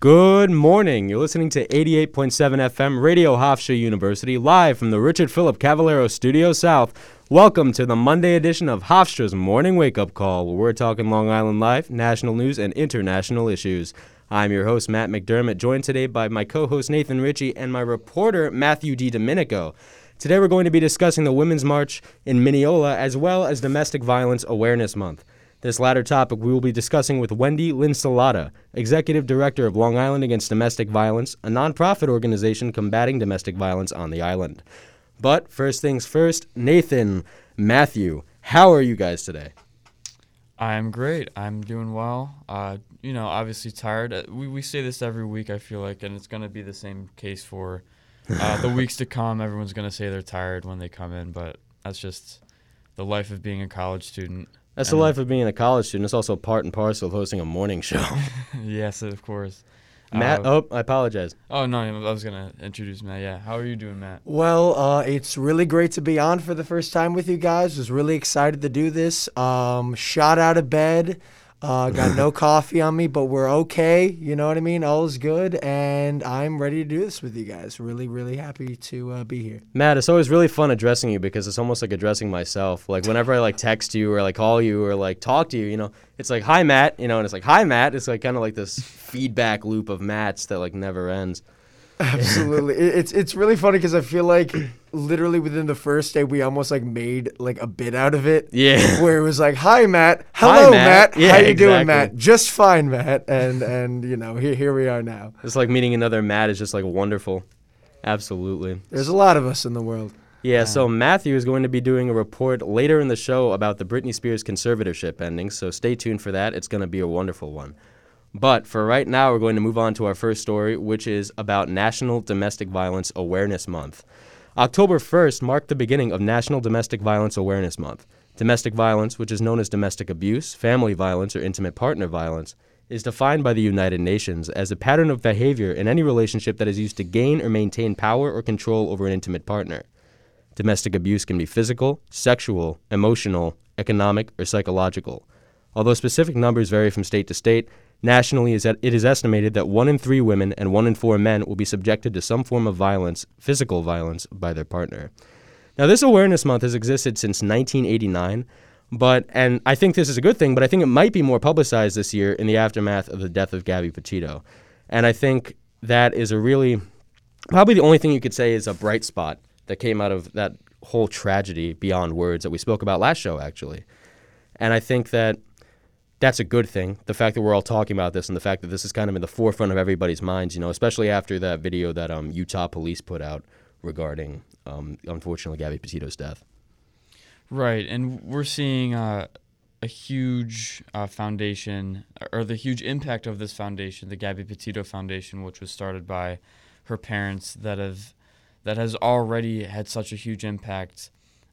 Good morning. You're listening to 88.7 FM Radio Hofstra University live from the Richard Philip Cavallero Studio South. Welcome to the Monday edition of Hofstra's Morning Wake Up Call, where we're talking Long Island life, national news, and international issues. I'm your host, Matt McDermott, joined today by my co host, Nathan Ritchie, and my reporter, Matthew DiDomenico. Today, we're going to be discussing the Women's March in Mineola as well as Domestic Violence Awareness Month. This latter topic we will be discussing with Wendy Linsalata, Executive Director of Long Island Against Domestic Violence, a nonprofit organization combating domestic violence on the island. But first things first, Nathan, Matthew, how are you guys today? I'm great. I'm doing well. Uh, you know, obviously tired. Uh, we, we say this every week, I feel like, and it's going to be the same case for uh, the weeks to come. Everyone's going to say they're tired when they come in, but that's just the life of being a college student. That's the life of being a college student. It's also part and parcel of hosting a morning show. yes, of course. Matt, Uh, oh, I apologize. oh no, I was gonna introduce Matt. Yeah, how are you doing, Matt? Well, uh, it's really great to be on for the first time with you guys. Was really excited to do this. Um, shot out of bed. Uh, got no coffee on me, but we're okay. You know what I mean? All is good, and I'm ready to do this with you guys. Really, really happy to uh, be here. Matt, it's always really fun addressing you because it's almost like addressing myself. Like whenever I like text you or like call you or like talk to you, you know, it's like hi Matt, you know, and it's like hi Matt. It's like kind of like this feedback loop of Matts that like never ends. Absolutely, It- it's it's really funny because I feel like literally within the first day we almost like made like a bit out of it. Yeah. where it was like, "Hi, Matt. Hi, Hello, Matt. Matt. Yeah, How you doing. Matt? Just fine, Matt." And and you know, here here we are now. It's like meeting another Matt is just like wonderful. Absolutely. There's a lot of us in the world. Yeah, so Matthew is going to be doing a report later in the show about the Britney Spears conservatorship ending, so stay tuned for that. It's going to be a wonderful one. But for right now, we're going to move on to our first story, which is about National Domestic Violence Awareness Month. October 1st marked the beginning of National Domestic Violence Awareness Month. Domestic violence, which is known as domestic abuse, family violence, or intimate partner violence, is defined by the United Nations as a pattern of behavior in any relationship that is used to gain or maintain power or control over an intimate partner. Domestic abuse can be physical, sexual, emotional, economic, or psychological. Although specific numbers vary from state to state, nationally it is estimated that one in three women and one in four men will be subjected to some form of violence, physical violence, by their partner. Now, this awareness month has existed since 1989, but and I think this is a good thing, but I think it might be more publicized this year in the aftermath of the death of Gabby Petito, and I think that is a really probably the only thing you could say is a bright spot that came out of that whole tragedy beyond words that we spoke about last show, actually. And I think that that's a good thing. The fact that we're all talking about this and the fact that this is kind of in the forefront of everybody's minds, you know, especially after that video that um, Utah police put out regarding, um, unfortunately, Gabby Petito's death. Right, and we're seeing uh, a huge uh, foundation, or the huge impact of this foundation, the Gabby Petito Foundation, which was started by her parents, that have that has already had such a huge impact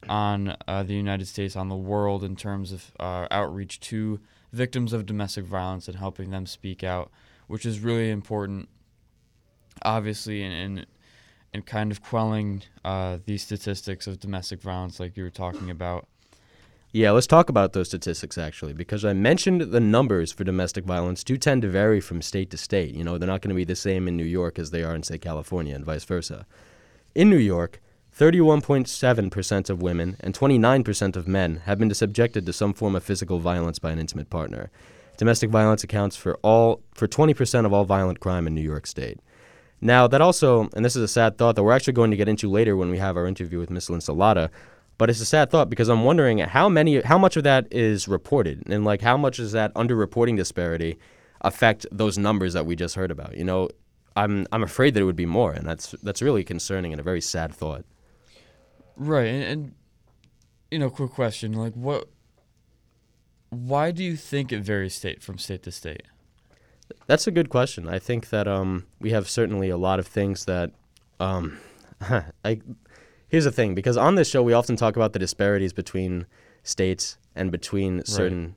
on uh, the United States, on the world, in terms of uh, outreach to victims of domestic violence and helping them speak out, which is really important, obviously, in, in and kind of quelling uh, these statistics of domestic violence, like you were talking about. Yeah, let's talk about those statistics actually, because I mentioned the numbers for domestic violence do tend to vary from state to state. You know, they're not going to be the same in New York as they are in, say, California, and vice versa. In New York, 31.7% of women and 29% of men have been subjected to some form of physical violence by an intimate partner. Domestic violence accounts for all for 20% of all violent crime in New York State. Now, that also, and this is a sad thought that we're actually going to get into later when we have our interview with Miss Linsalata, but it's a sad thought because I'm wondering how many, how much of that is reported, and like how much does that underreporting disparity affect those numbers that we just heard about? You know, I'm I'm afraid that it would be more, and that's that's really concerning and a very sad thought. Right, and, and you know, quick question, like what? Why do you think it varies state from state to state? That's a good question. I think that um, we have certainly a lot of things that, um, I, here's the thing, because on this show we often talk about the disparities between states and between certain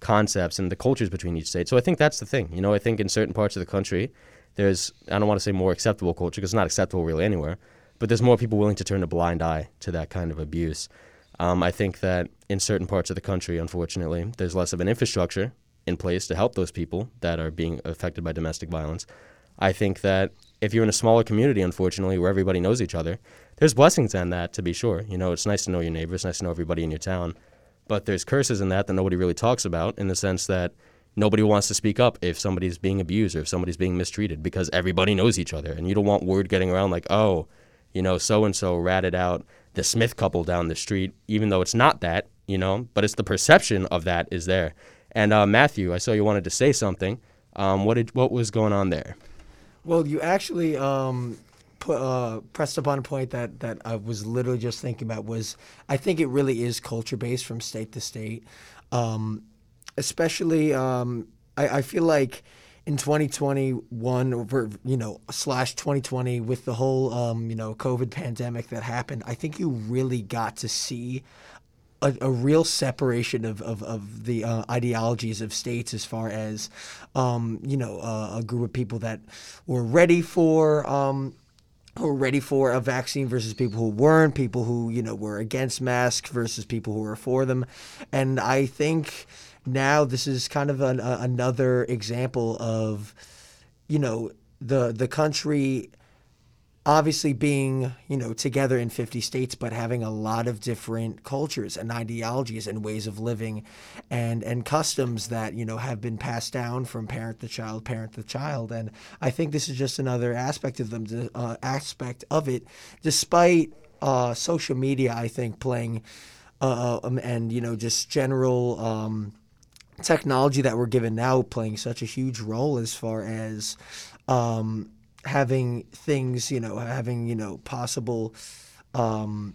concepts and the cultures between each state. So I think that's the thing. You know, I think in certain parts of the country, there's I don't want to say more acceptable culture because it's not acceptable really anywhere, but there's more people willing to turn a blind eye to that kind of abuse. Um, I think that in certain parts of the country, unfortunately, there's less of an infrastructure in place to help those people that are being affected by domestic violence. I think that if you're in a smaller community, unfortunately, where everybody knows each other, there's blessings in that to be sure. You know, it's nice to know your neighbors, nice to know everybody in your town. But there's curses in that that nobody really talks about in the sense that nobody wants to speak up if somebody's being abused or if somebody's being mistreated because everybody knows each other. And you don't want word getting around like, oh, you know, so and so ratted out the Smith couple down the street, even though it's not that, you know, but it's the perception of that is there. And uh, Matthew, I saw you wanted to say something. Um, what did what was going on there? Well, you actually um, put, uh, pressed upon a point that, that I was literally just thinking about was I think it really is culture based from state to state. Um, especially, um, I, I feel like in 2021 over you know slash 2020 with the whole um, you know COVID pandemic that happened, I think you really got to see a, a, real separation of, of, of the uh, ideologies of states as far as, um, you know, uh, a group of people that were ready for. Um, who were ready for a vaccine versus people who weren't, people who, you know, were against masks versus people who were for them. And I think now this is kind of an, a, another example of, you know, the the country obviously being you know together in 50 states but having a lot of different cultures and ideologies and ways of living and and customs that you know have been passed down from parent to child parent to child. And i think this is just another aspect of them uh, aspect of it despite uh, social media i think playing uh, um, and you know just general um, technology that we're given now playing such a huge role as far as um, having things, you know, having, you know, possible um,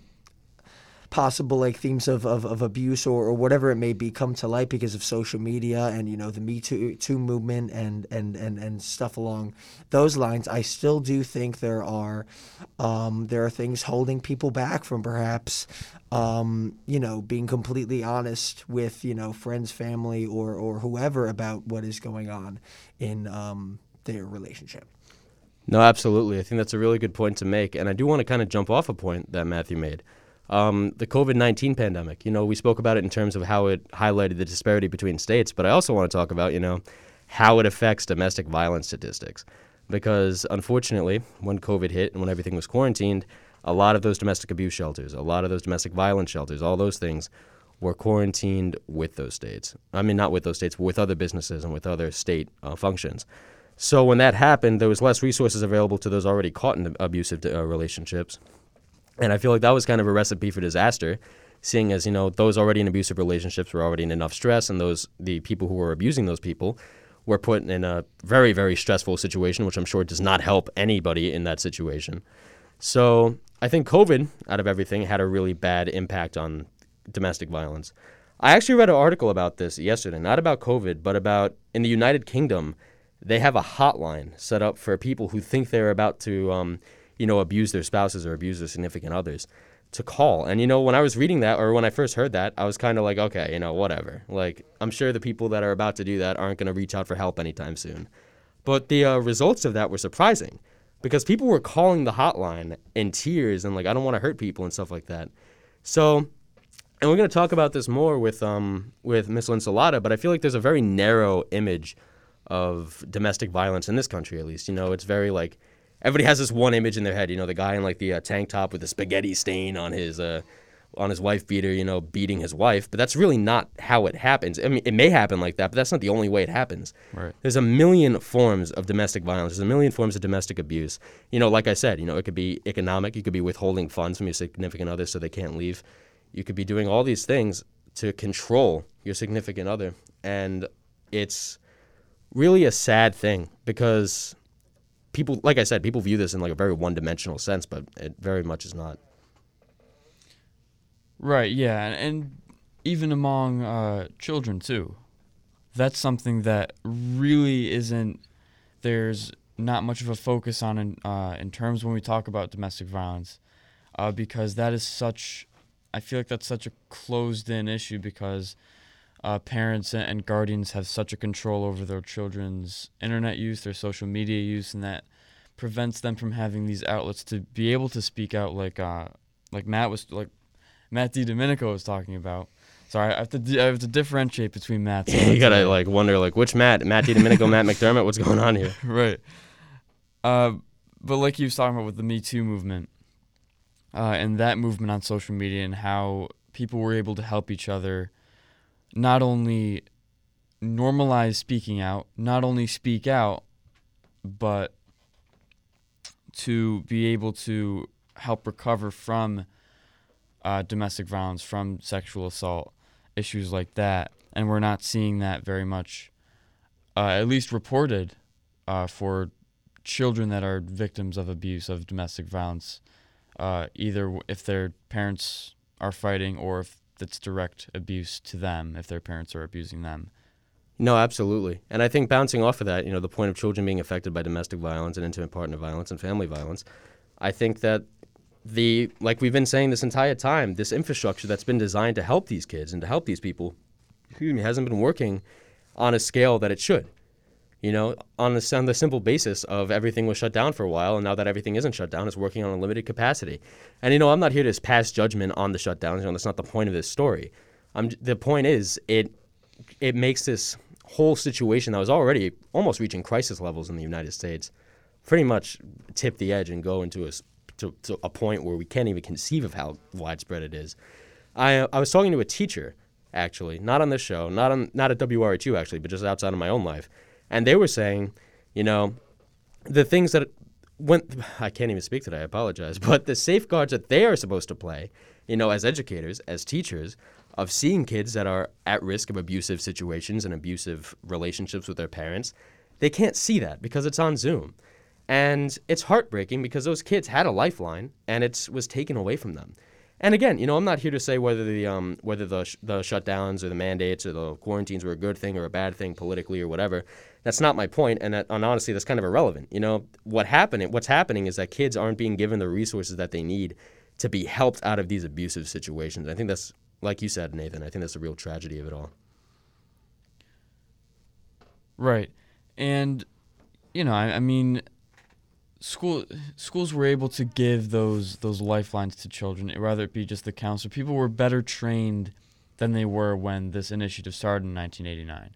possible like themes of, of, of abuse or, or whatever it may be come to light because of social media and you know the Me Too, too movement and, and, and, and stuff along those lines, I still do think there are um, there are things holding people back from perhaps um, you know being completely honest with you know friends, family, or or whoever about what is going on in um, their relationship. No, absolutely. I think that's a really good point to make. And I do want to kind of jump off a point that Matthew made. Um, the COVID 19 pandemic, you know, we spoke about it in terms of how it highlighted the disparity between states, but I also want to talk about, you know, how it affects domestic violence statistics. Because unfortunately, when COVID hit and when everything was quarantined, a lot of those domestic abuse shelters, a lot of those domestic violence shelters, all those things were quarantined with those states. I mean, not with those states, but with other businesses and with other state uh, functions. So when that happened, there was less resources available to those already caught in abusive uh, relationships, and I feel like that was kind of a recipe for disaster, seeing as you know those already in abusive relationships were already in enough stress, and those the people who were abusing those people were put in a very very stressful situation, which I'm sure does not help anybody in that situation. So I think COVID, out of everything, had a really bad impact on domestic violence. I actually read an article about this yesterday, not about COVID, but about in the United Kingdom they have a hotline set up for people who think they're about to, um, you know, abuse their spouses or abuse their significant others to call. And, you know, when I was reading that or when I first heard that, I was kind of like, okay, you know, whatever. Like, I'm sure the people that are about to do that aren't going to reach out for help anytime soon. But the uh, results of that were surprising because people were calling the hotline in tears and, like, I don't want to hurt people and stuff like that. So, and we're going to talk about this more with um with Miss Linsalata, but I feel like there's a very narrow image of domestic violence in this country, at least. You know, it's very like everybody has this one image in their head. You know, the guy in like the uh, tank top with the spaghetti stain on his uh, on his wife beater. You know, beating his wife. But that's really not how it happens. I mean, it may happen like that, but that's not the only way it happens. Right. There's a million forms of domestic violence. There's a million forms of domestic abuse. You know, like I said, you know, it could be economic. You could be withholding funds from your significant other so they can't leave. You could be doing all these things to control your significant other, and it's really a sad thing because people, like I said, people view this in like a very one-dimensional sense, but it very much is not. Right. Yeah, and even among uh, children too. That's something that really isn't. There's not much of a focus on in uh, in terms when we talk about domestic violence, uh, because that is such. I feel like that's such a closed-in issue because uh, parents and guardians have such a control over their children's internet use, their social media use, and that prevents them from having these outlets to be able to speak out like uh, like Matt was like Matt DiDomenico was talking about. Sorry, I have to di- I have to differentiate between Matts. you gotta like wonder like which Matt, Matt DiDomenico, Matt McDermott, what's going on here? right. Uh, but like you was talking about with the Me Too movement, uh, and that movement on social media, and how people were able to help each other, not only normalize speaking out, not only speak out, but to be able to help recover from uh, domestic violence, from sexual assault, issues like that. And we're not seeing that very much, uh, at least reported, uh, for children that are victims of abuse, of domestic violence, uh, either if their parents are fighting or if it's direct abuse to them, if their parents are abusing them. No, absolutely. And I think bouncing off of that, you know, the point of children being affected by domestic violence and intimate partner violence and family violence, I think that the like we've been saying this entire time, this infrastructure that's been designed to help these kids and to help these people, excuse me, hasn't been working on a scale that it should. You know, on the on the simple basis of everything was shut down for a while, and now that everything isn't shut down, it's working on a limited capacity. And you know, I'm not here to pass judgment on the shutdowns. You know, that's not the point of this story. I'm the point is it it makes this whole situation that was already almost reaching crisis levels in the United States pretty much tip the edge and go into a to, to a point where we can't even conceive of how widespread it is. I I was talking to a teacher actually, not on this show, not on not at WRHU actually, but just outside of my own life, and they were saying, you know, the things that when I can't even speak today, I apologize, but the safeguards that they are supposed to play, you know, as educators, as teachers, of seeing kids that are at risk of abusive situations and abusive relationships with their parents, they can't see that because it's on Zoom. And it's heartbreaking because those kids had a lifeline and it was taken away from them. And again, you know, I'm not here to say whether the um, whether the sh- the shutdowns or the mandates or the quarantines were a good thing or a bad thing politically or whatever. That's not my point, and, that, and honestly, that's kind of irrelevant. You know, what happening? What's happening is that kids aren't being given the resources that they need to be helped out of these abusive situations. I think that's, like you said, Nathan. I think that's the real tragedy of it all. Right. And you know, I, I mean school schools were able to give those those lifelines to children, rather it be just the counselor. People were better trained than they were when this initiative started in 1989.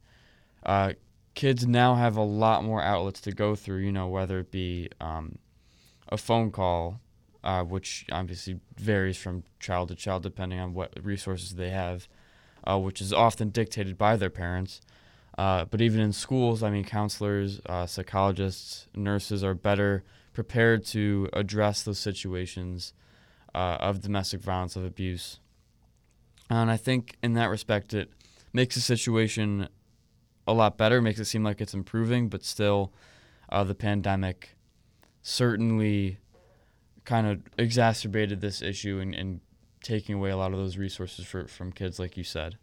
Uh, kids now have a lot more outlets to go through, you know, whether it be um, a phone call, uh, which obviously varies from child to child depending on what resources they have, uh, which is often dictated by their parents. Uh, but even in schools, I mean, counselors, uh, psychologists, nurses are better prepared to address those situations uh, of domestic violence, of abuse. And I think in that respect, it makes the situation a lot better, makes it seem like it's improving, but still, uh, the pandemic certainly kind of exacerbated this issue and, and taking away a lot of those resources for, from kids, like you said.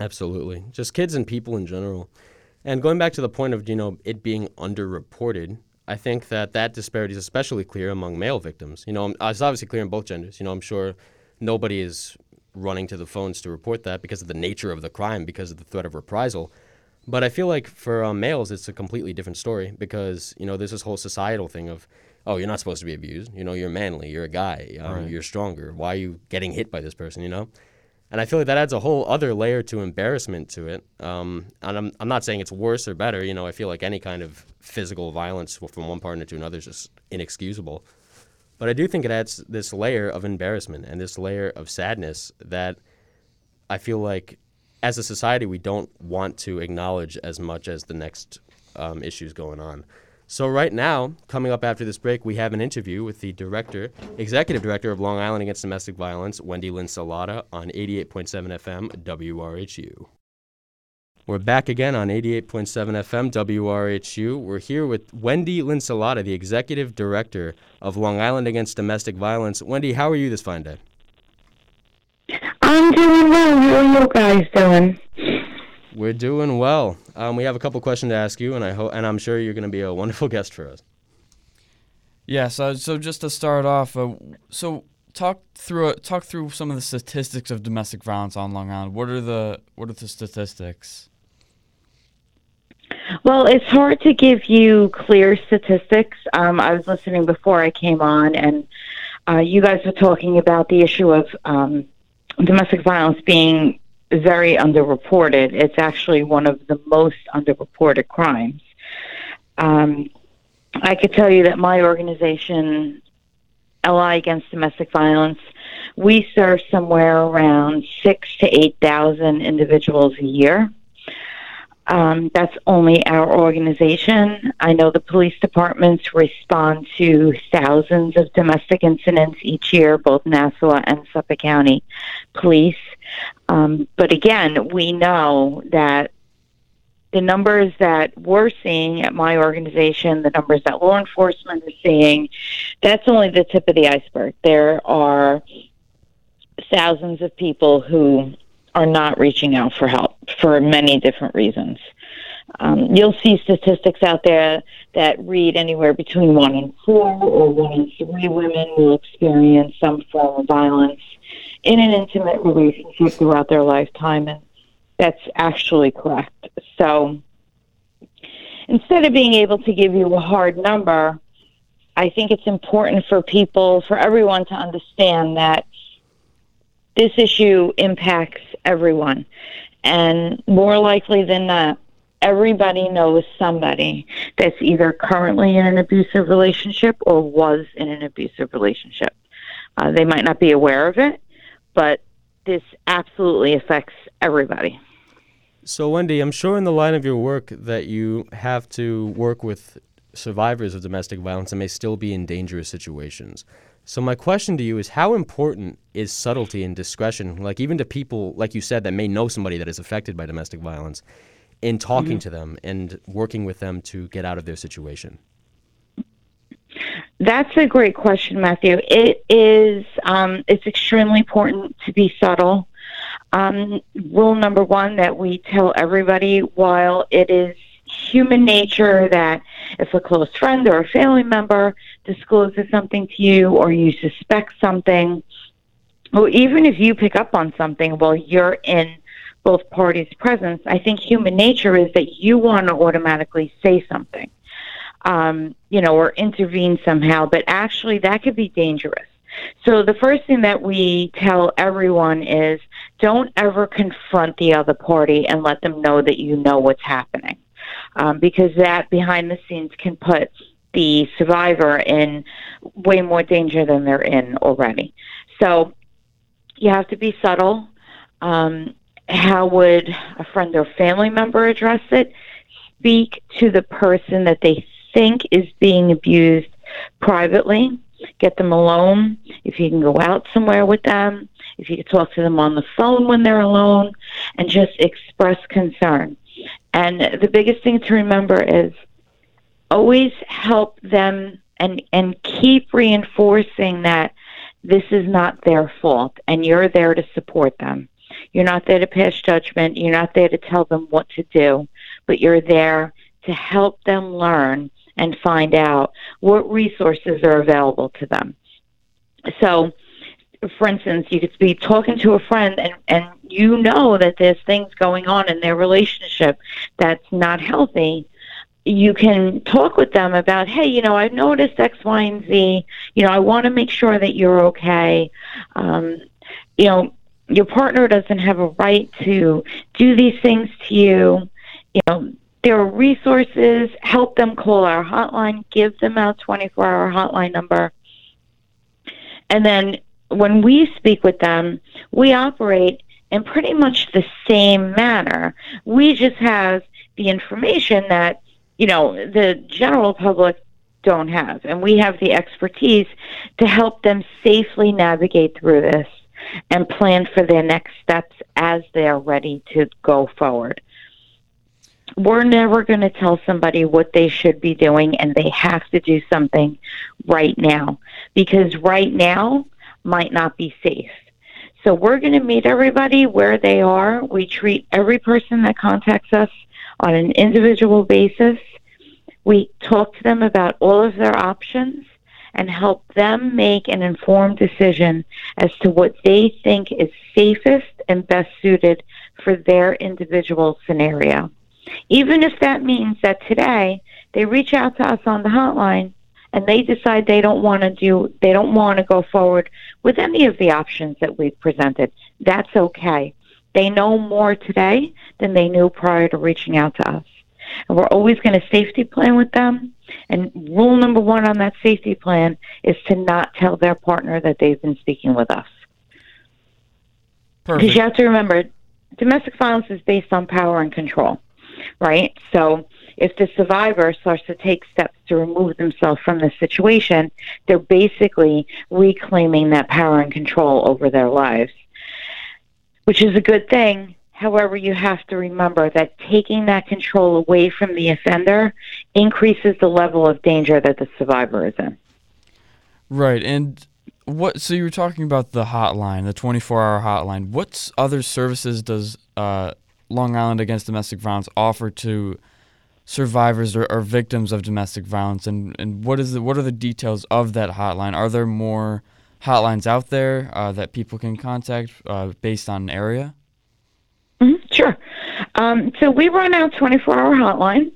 Absolutely. Just kids and people in general. And going back to the point of, you know, it being underreported, I think that that disparity is especially clear among male victims. You know, it's obviously clear in both genders. You know, I'm sure nobody is running to the phones to report that because of the nature of the crime, because of the threat of reprisal. But I feel like for um, males, it's a completely different story because, you know, there's this whole societal thing of, oh, you're not supposed to be abused. You know, you're manly, you're a guy, um, Right. you're stronger. Why are you getting hit by this person, you know? And I feel like that adds a whole other layer to embarrassment to it. Um, and I'm, I'm not saying it's worse or better. You know, I feel like any kind of physical violence from one partner to another is just inexcusable. But I do think it adds this layer of embarrassment and this layer of sadness that I feel like as a society we don't want to acknowledge as much as the next um, issues going on. So right now, coming up after this break, we have an interview with the director, executive director of Long Island Against Domestic Violence, Wendy Linsalata, on 88.7 FM WRHU. We're back again on 88.7 FM WRHU. We're here with Wendy Linsalata, the executive director of Long Island Against Domestic Violence. Wendy, how are you this fine day? I'm doing well. How are you guys doing? We're doing well. Um, we have a couple questions to ask you, and I hope, and I'm sure you're going to be a wonderful guest for us. Yeah, so so just to start off, uh, so talk through uh, talk through some of the statistics of domestic violence on Long Island. What are the what are the statistics? Well, it's hard to give you clear statistics. Um, I was listening before I came on, and uh, you guys were talking about the issue of um, domestic violence being very underreported. It's actually one of the most underreported crimes. Um, I could tell you that my organization, LI Against Domestic Violence, we serve somewhere around six to eight thousand individuals a year. Um, that's only our organization. I know the police departments respond to thousands of domestic incidents each year, both Nassau and Suffolk County police. Um, but again, we know that the numbers that we're seeing at my organization, the numbers that law enforcement is seeing, that's only the tip of the iceberg. There are thousands of people who are not reaching out for help for many different reasons. Um, you'll see statistics out there that read anywhere between one in four or one in three women will experience some form of violence in an intimate relationship throughout their lifetime, and that's actually correct. So instead of being able to give you a hard number, I think it's important for people, for everyone to understand that this issue impacts everyone. And more likely than not, everybody knows somebody that's either currently in an abusive relationship or was in an abusive relationship. Uh, they might not be aware of it, but this absolutely affects everybody. So, Wendy, I'm sure in the line of your work that you have to work with survivors of domestic violence and may still be in dangerous situations. So my question to you is how important is subtlety and discretion, like even to people like you said that may know somebody that is affected by domestic violence, in talking mm-hmm. to them and working with them to get out of their situation? That's a great question, Matthew. It is. Um, it's extremely important to be subtle. Um, rule number one that we tell everybody, while it is human nature that if a close friend or a family member discloses something to you or you suspect something, or even if you pick up on something while you're in both parties' presence, I think human nature is that you want to automatically say something, um, you know, or intervene somehow, but actually that could be dangerous. So the first thing that we tell everyone is don't ever confront the other party and let them know that you know what's happening um, because that behind the scenes can put the survivor in way more danger than they're in already. So you have to be subtle. Um, how would a friend or family member address it? Speak to the person that they think is being abused privately. Get them alone. If you can go out somewhere with them, if you can talk to them on the phone when they're alone, and just express concern. And the biggest thing to remember is always help them and and keep reinforcing that this is not their fault and you're there to support them. You're not there to pass judgment, you're not there to tell them what to do, but you're there to help them learn and find out what resources are available to them. So for instance, you could be talking to a friend and, and you know that there's things going on in their relationship that's not healthy. You can talk with them about, hey, you know, I've noticed X, Y, and Z. You know, I want to make sure that you're okay. Um, you know, your partner doesn't have a right to do these things to you. You know, there are resources. Help them call our hotline. Give them our 24 hour hotline number. And then when we speak with them, we operate in pretty much the same manner. We just have the information that, you know, the general public don't have. And we have the expertise to help them safely navigate through this and plan for their next steps as they're ready to go forward. We're never going to tell somebody what they should be doing, and they have to do something right now. Because right now, might not be safe. So we're going to meet everybody where they are. We treat every person that contacts us on an individual basis. We talk to them about all of their options and help them make an informed decision as to what they think is safest and best suited for their individual scenario. Even if that means that today they reach out to us on the hotline and they decide they don't want to do they don't want to go forward with any of the options that we've presented that's okay They know more today than they knew prior to reaching out to us. And we're always going to safety plan with them. And rule number one on that safety plan is to not tell their partner that they've been speaking with us. Because you have to remember, domestic violence is based on power and control, right? So if the survivor starts to take steps to remove themselves from the situation, they're basically reclaiming that power and control over their lives, which is a good thing. However, you have to remember that taking that control away from the offender increases the level of danger that the survivor is in. Right. And what? So you were talking about the hotline, the 24-hour hotline. What other services does uh, Long Island Against Domestic Violence offer to survivors or, or victims of domestic violence? And, and what is the, what are the details of that hotline? Are there more hotlines out there uh, that people can contact uh, based on area? Mhm, Sure. Um, so we run our 24 hour hotline.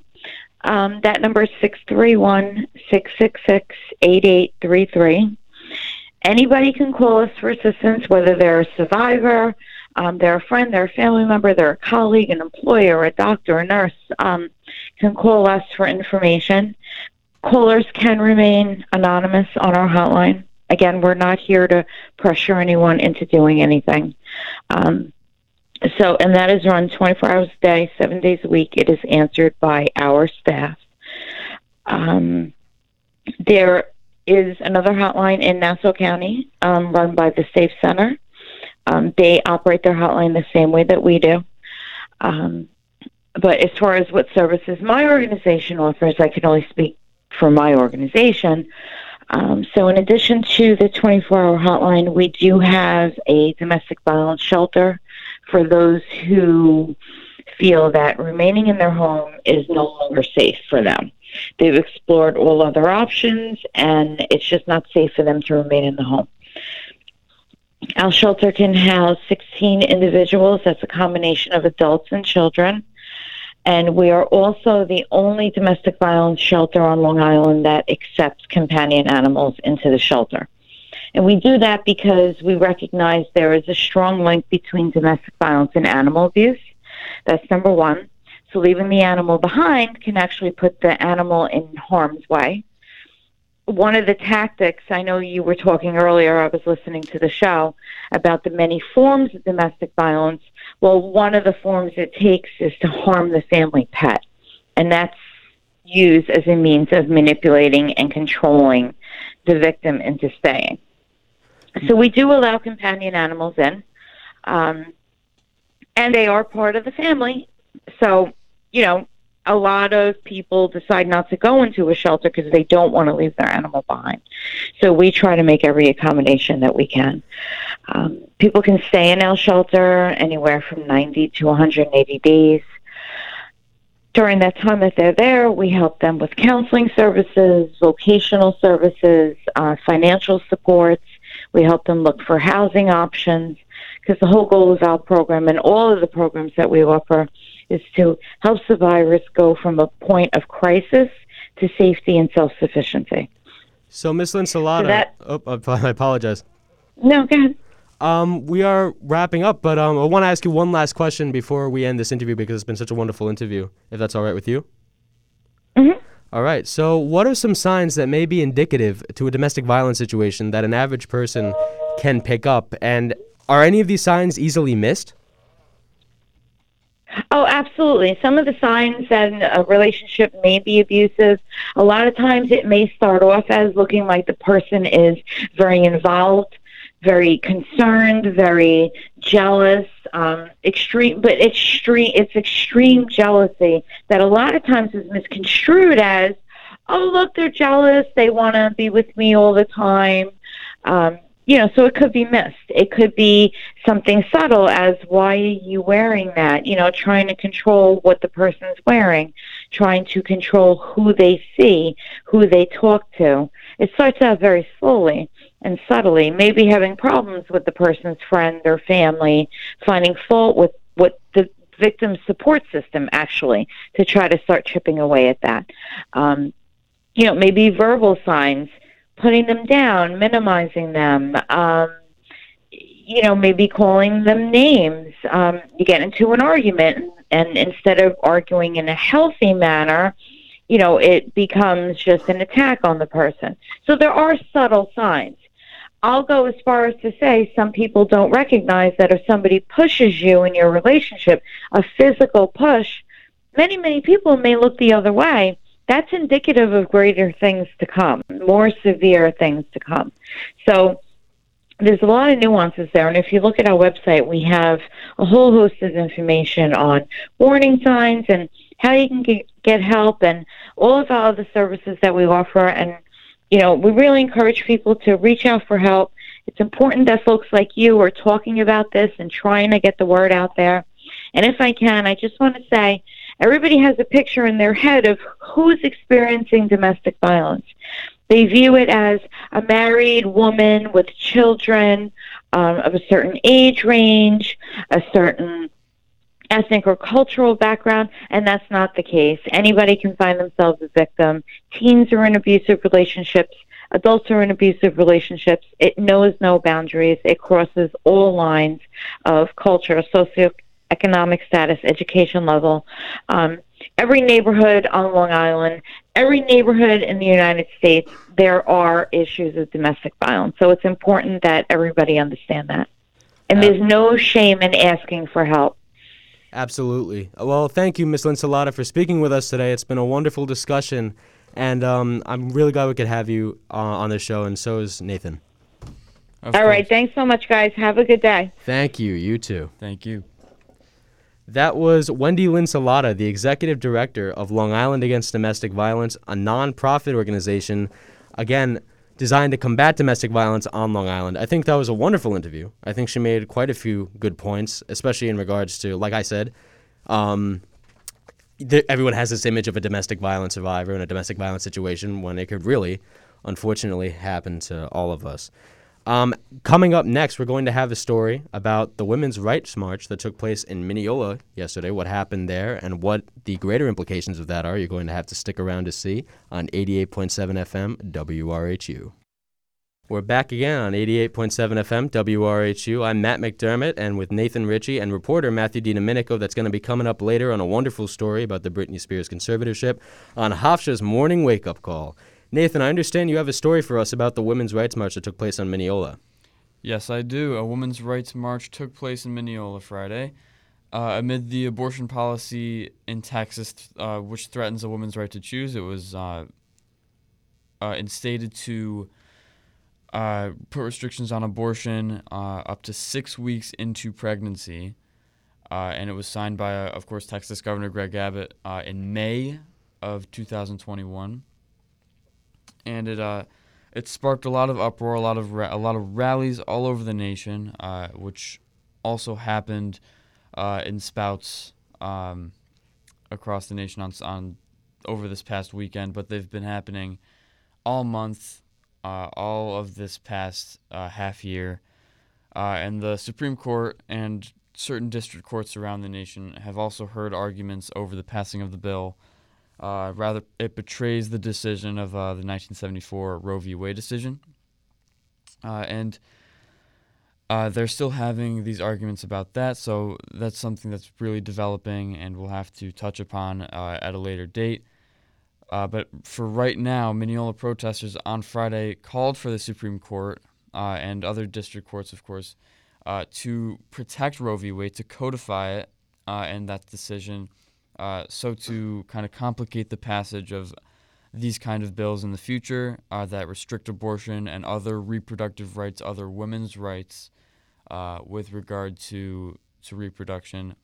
Um, that number is 631 666 8833. Anybody can call us for assistance, whether they're a survivor, um, they're a friend, they're a family member, they're a colleague, an employer, a doctor, a nurse, um, can call us for information. Callers can remain anonymous on our hotline. Again, we're not here to pressure anyone into doing anything. Um, so, and that is run 24 hours a day, seven days a week. It is answered by our staff. Um, there is another hotline in Nassau County um, run by the Safe Center. Um, they operate their hotline the same way that we do. Um, but as far as what services my organization offers, I can only speak for my organization. Um, so, in addition to the 24 hour hotline, we do have a domestic violence shelter for those who feel that remaining in their home is no longer safe for them. They've explored all other options, and it's just not safe for them to remain in the home. Our shelter can house 16 individuals. That's a combination of adults and children. And we are also the only domestic violence shelter on Long Island that accepts companion animals into the shelter. And we do that because we recognize there is a strong link between domestic violence and animal abuse. That's number one. So leaving the animal behind can actually put the animal in harm's way. One of the tactics, I know you were talking earlier, I was listening to the show about the many forms of domestic violence. Well, one of the forms it takes is to harm the family pet. And that's used as a means of manipulating and controlling the victim into staying. So we do allow companion animals in, um, and they are part of the family. So, you know, a lot of people decide not to go into a shelter because they don't want to leave their animal behind. So we try to make every accommodation that we can. Um, people can stay in our shelter anywhere from 90 to 180 days. During that time that they're there, we help them with counseling services, vocational services, uh, financial supports. We help them look for housing options because the whole goal of our program and all of the programs that we offer is to help survivors go from a point of crisis to safety and self sufficiency. So, Miss Linsalata, that- oh, I apologize. No, go ahead. Um, we are wrapping up, but um, I want to ask you one last question before we end this interview because it's been such a wonderful interview. If that's all right with you. Mhm. All right. So, what are some signs that may be indicative to a domestic violence situation that an average person can pick up, and are any of these signs easily missed? Oh, absolutely. Some of the signs that a relationship may be abusive, a lot of times it may start off as looking like the person is very involved, very concerned, very jealous, um, extreme, but extreme, it's extreme jealousy that a lot of times is misconstrued as, oh, look, they're jealous. They want to be with me all the time. Um, you know, so it could be missed. It could be something subtle as why are you wearing that? You know, trying to control what the person's wearing, trying to control who they see, who they talk to. It starts out very slowly and subtly, maybe having problems with the person's friend or family, finding fault with what the victim's support system actually to try to start chipping away at that. Um, you know, maybe verbal signs putting them down, minimizing them, um, you know, maybe calling them names, um, you get into an argument, and instead of arguing in a healthy manner, you know, it becomes just an attack on the person. So there are subtle signs. I'll go as far as to say some people don't recognize that if somebody pushes you in your relationship, a physical push, many, many people may look the other way. That's indicative of greater things to come, more severe things to come. So there's a lot of nuances there. And if you look at our website, we have a whole host of information on warning signs and how you can get, help and all of our other services that we offer. And, you know, we really encourage people to reach out for help. It's important that folks like you are talking about this and trying to get the word out there. And if I can, I just want to say everybody has a picture in their head of who's experiencing domestic violence. They view it as a married woman with children um, of a certain age range, a certain ethnic or cultural background, and that's not the case. Anybody can find themselves a victim. Teens are in abusive relationships. Adults are in abusive relationships. It knows no boundaries. It crosses all lines of culture, socioeconomic status, education level. Um, every neighborhood on Long Island, every neighborhood in the United States, there are issues of domestic violence. So it's important that everybody understand that. And there's no shame in asking for help. Absolutely. Well, thank you, Ms. Linsalata, for speaking with us today. It's been a wonderful discussion, and um, I'm really glad we could have you uh, on the show, and so is Nathan. Of All course. right. Thanks so much, guys. Have a good day. Thank you. You too. Thank you. That was Wendy Linsalata, the executive director of Long Island Against Domestic Violence, a nonprofit organization, again, designed to combat domestic violence on Long Island. I think that was a wonderful interview. I think she made quite a few good points, especially in regards to, like I said, um, everyone has this image of a domestic violence survivor in a domestic violence situation when it could really, unfortunately, happen to all of us. Um, coming up next, we're going to have a story about the Women's Rights March that took place in Mineola yesterday, what happened there, and what the greater implications of that are. You're going to have to stick around to see on 88.7 FM WRHU. We're back again on 88.7 FM WRHU. I'm Matt McDermott, and with Nathan Ritchie and reporter Matthew DiDomenico, that's going to be coming up later on a wonderful story about the Britney Spears conservatorship on Hofstra's Morning Wake Up Call. Nathan, I understand you have a story for us about the Women's Rights March that took place on Mineola. Yes, I do. A women's rights march took place in Mineola Friday. Uh, amid the abortion policy in Texas, uh, which threatens a woman's right to choose, it was uh, uh instated to uh, put restrictions on abortion uh, up to six weeks into pregnancy. and it was signed by, of course, Texas Governor Greg Abbott in May of 2021 and it uh, it sparked a lot of uproar, a lot of ra- a lot of rallies all over the nation, uh, which also happened uh, in spouts um, across the nation on on over this past weekend. But they've been happening all month, uh, all of this past uh, half year, uh, and the Supreme Court and certain district courts around the nation have also heard arguments over the passing of the bill. Uh, rather, it betrays the decision of uh, the 1974 Roe v. Wade decision. Uh, and uh, they're still having these arguments about that, so that's something that's really developing and we'll have to touch upon uh, at a later date. Uh, but for right now, Mineola protesters on Friday called for the Supreme Court and other district courts, of course, to protect Roe v. Wade, to codify it and that decision uh, so to kind of complicate the passage of these kind of bills in the future uh, that restrict abortion and other reproductive rights, other women's rights uh, with regard to to reproduction.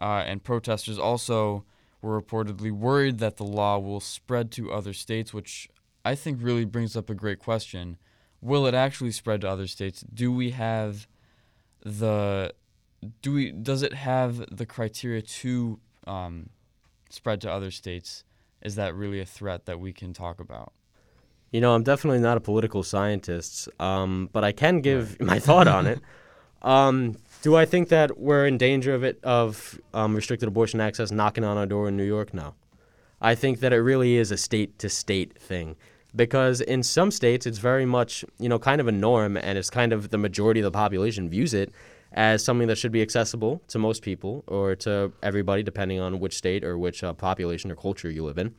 Uh, and protesters also were reportedly worried that the law will spread to other states, which I think really brings up a great question. Will it actually spread to other states? Do we have the do we does it have the criteria to um, spread to other states, is that really a threat that we can talk about? You know, I'm definitely not a political scientist, um, but I can give my thought on it. Um, do I think that we're in danger of it of um, restricted abortion access knocking on our door in New York? No. I think that it really is a state to state thing because in some states it's very much you know kind of a norm and it's kind of the majority of the population views it as something that should be accessible to most people or to everybody, depending on which state or which uh, population or culture you live in.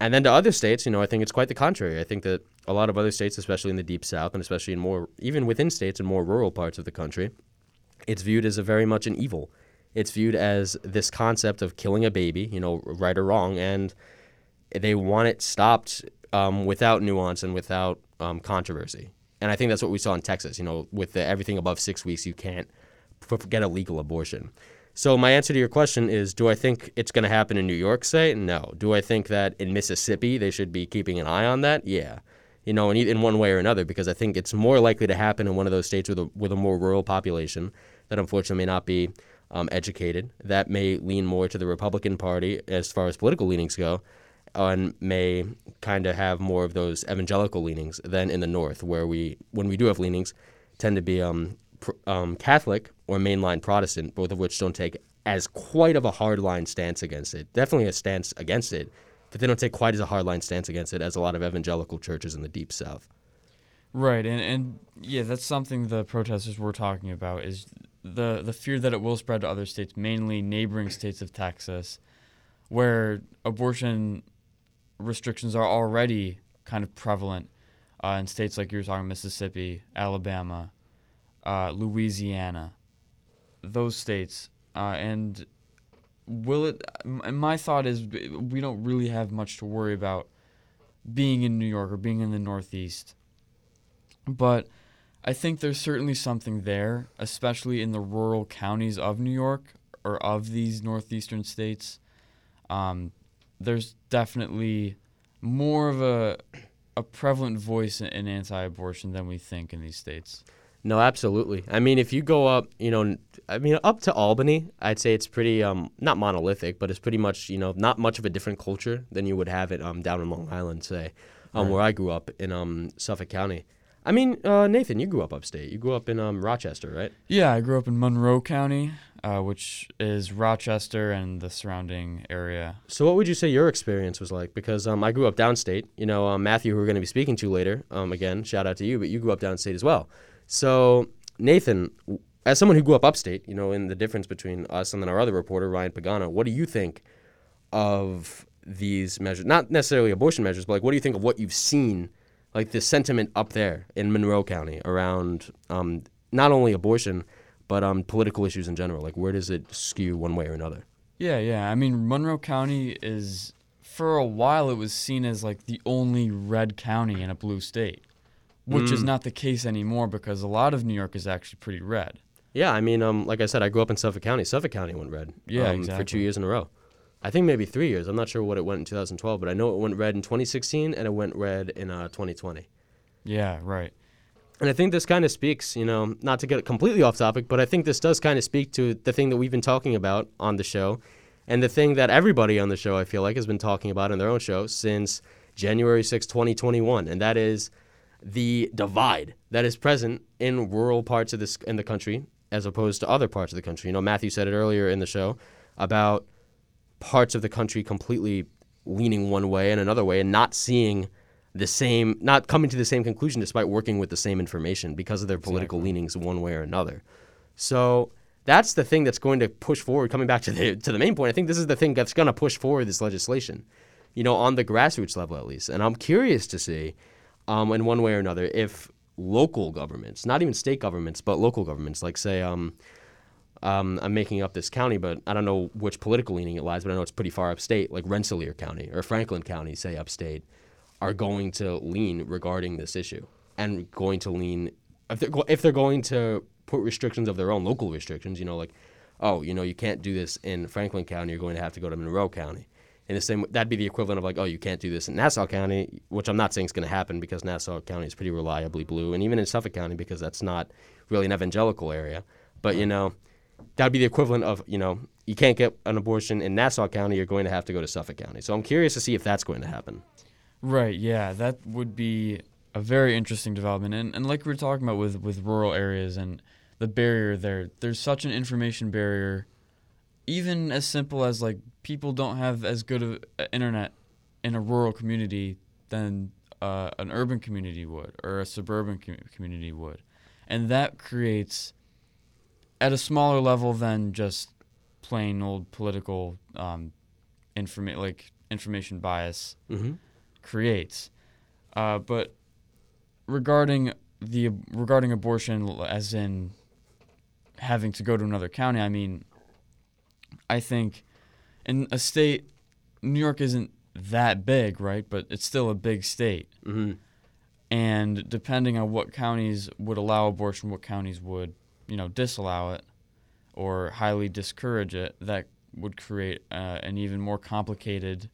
And then to other states, you know, I think it's quite the contrary. I think that a lot of other states, especially in the deep south and especially in more, even within states in more rural parts of the country, it's viewed as a very much an evil. It's viewed as this concept of killing a baby, you know, right or wrong, and they want it stopped um, without nuance and without um, controversy. And I think that's what we saw in Texas. You know, with the, everything above six weeks, you can't get a legal abortion. So my answer to your question is: Do I think it's going to happen in New York? Say no. Do I think that in Mississippi they should be keeping an eye on that? Yeah, you know, in, in one way or another, because I think it's more likely to happen in one of those states with a with a more rural population that unfortunately may not be um, educated, that may lean more to the Republican Party as far as political leanings go, and may kind of have more of those evangelical leanings than in the North, where we, when we do have leanings, tend to be um, pr- um, Catholic or mainline Protestant, both of which don't take as quite of a hardline stance against it. Definitely a stance against it, but they don't take quite as a hardline stance against it as a lot of evangelical churches in the deep south. Right, and and yeah, that's something the protesters were talking about is the the fear that it will spread to other states, mainly neighboring states of Texas, where abortion restrictions are already kind of prevalent uh, in states like you were talking Mississippi, Alabama, uh, Louisiana, those states, uh, and will it? My thought is we don't really have much to worry about being in New York or being in the Northeast, but I think there's certainly something there, especially in the rural counties of New York or of these northeastern states. Um, there's definitely more of a a prevalent voice in anti-abortion than we think in these states. No, absolutely. I mean, if you go up, you know, I mean, up to Albany, I'd say it's pretty, um, not monolithic, but it's pretty much, you know, not much of a different culture than you would have it um, down in Long Island, say, um, Right. where I grew up in um, Suffolk County. I mean, uh, Nathan, you grew up upstate. You grew up in um, Rochester, right? Yeah, I grew up in Monroe County, uh, which is Rochester and the surrounding area. So, what would you say your experience was like? Because um, I grew up downstate. You know, um, Matthew, who we're going to be speaking to later, um, again, shout out to you, but you grew up downstate as well. So, Nathan, as someone who grew up upstate, you know, in the difference between us and then our other reporter, Ryan Pagano, what do you think of these measures? Not necessarily abortion measures, but like, what do you think of what you've seen, like the sentiment up there in Monroe County around um, not only abortion, but um, political issues in general? Like, where does it skew one way or another? Yeah, yeah. I mean, Monroe County is, for a while, it was seen as like the only red county in a blue state, which is Mm. not the case anymore because a lot of New York is actually pretty red. Yeah, I mean, um, like I said, I grew up in Suffolk County. Suffolk County went red. Yeah, um, For two years in a row. I think maybe three years. I'm not sure what it went in 2012, but I know it went red in 2016 and it went red in uh, 2020. Yeah, right. And I think this kind of speaks, you know, not to get completely off topic, but I think this does kind of speak to the thing that we've been talking about on the show and the thing that everybody on the show, I feel like, has been talking about in their own show since January 6, 2021. And that is the divide that is present in rural parts of this in the country as opposed to other parts of the country. You know, Matthew said it earlier in the show about parts of the country completely leaning one way and another way and not seeing the same not coming to the same conclusion despite working with the same information because of their political Exactly. leanings one way or another. So that's the thing that's going to push forward coming back to the to the main point. I think this is the thing that's going to push forward this legislation. You know, on the grassroots level at least. And I'm curious to see um, in one way or another if local governments, not even state governments, but local governments like say um, um, I'm making up this county, but I don't know which political leaning it lies, but I know it's pretty far upstate, like Rensselaer County or Franklin County, say upstate, are going to lean regarding this issue and going to lean if they're, go- if they're going to put restrictions of their own local restrictions, you know, like, oh, you know, you can't do this in Franklin County, you're going to have to go to Monroe County. In the same, that'd be the equivalent of like, oh, you can't do this in Nassau County, which I'm not saying is going to happen because Nassau County is pretty reliably blue, and even in Suffolk County because that's not really an evangelical area. But you know, that'd be the equivalent of you know, you can't get an abortion in Nassau County, you're going to have to go to Suffolk County. So I'm curious to see if that's going to happen. Right, yeah, that would be a very interesting development. And, and like we were talking about with, with rural areas and the barrier there, there's such an information barrier, even as simple as like people don't have as good of internet in a rural community than uh, an urban community would or a suburban com- community would. And that creates at a smaller level than just plain old political um, informa- like information bias Mm-hmm. creates. Uh, but regarding the regarding abortion, as in having to go to another county, I mean, I think in a state, New York isn't that big, right? But it's still a big state, Mm-hmm. and depending on what counties would allow abortion, what counties would, you know, disallow it or highly discourage it, that would create uh, an even more complicated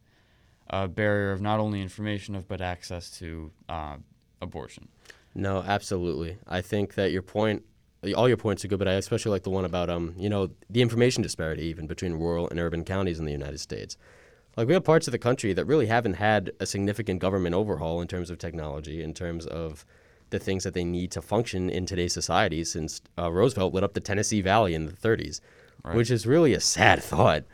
uh, barrier of not only information of but access to uh, abortion. No, absolutely. I think that your point, all your points are good, but I especially like the one about, um, you know, the information disparity even between rural and urban counties in the United States. Like we have parts of the country that really haven't had a significant government overhaul in terms of technology, in terms of the things that they need to function in today's society since uh, Roosevelt lit up the Tennessee Valley in the 30s, Right. which is really a sad thought.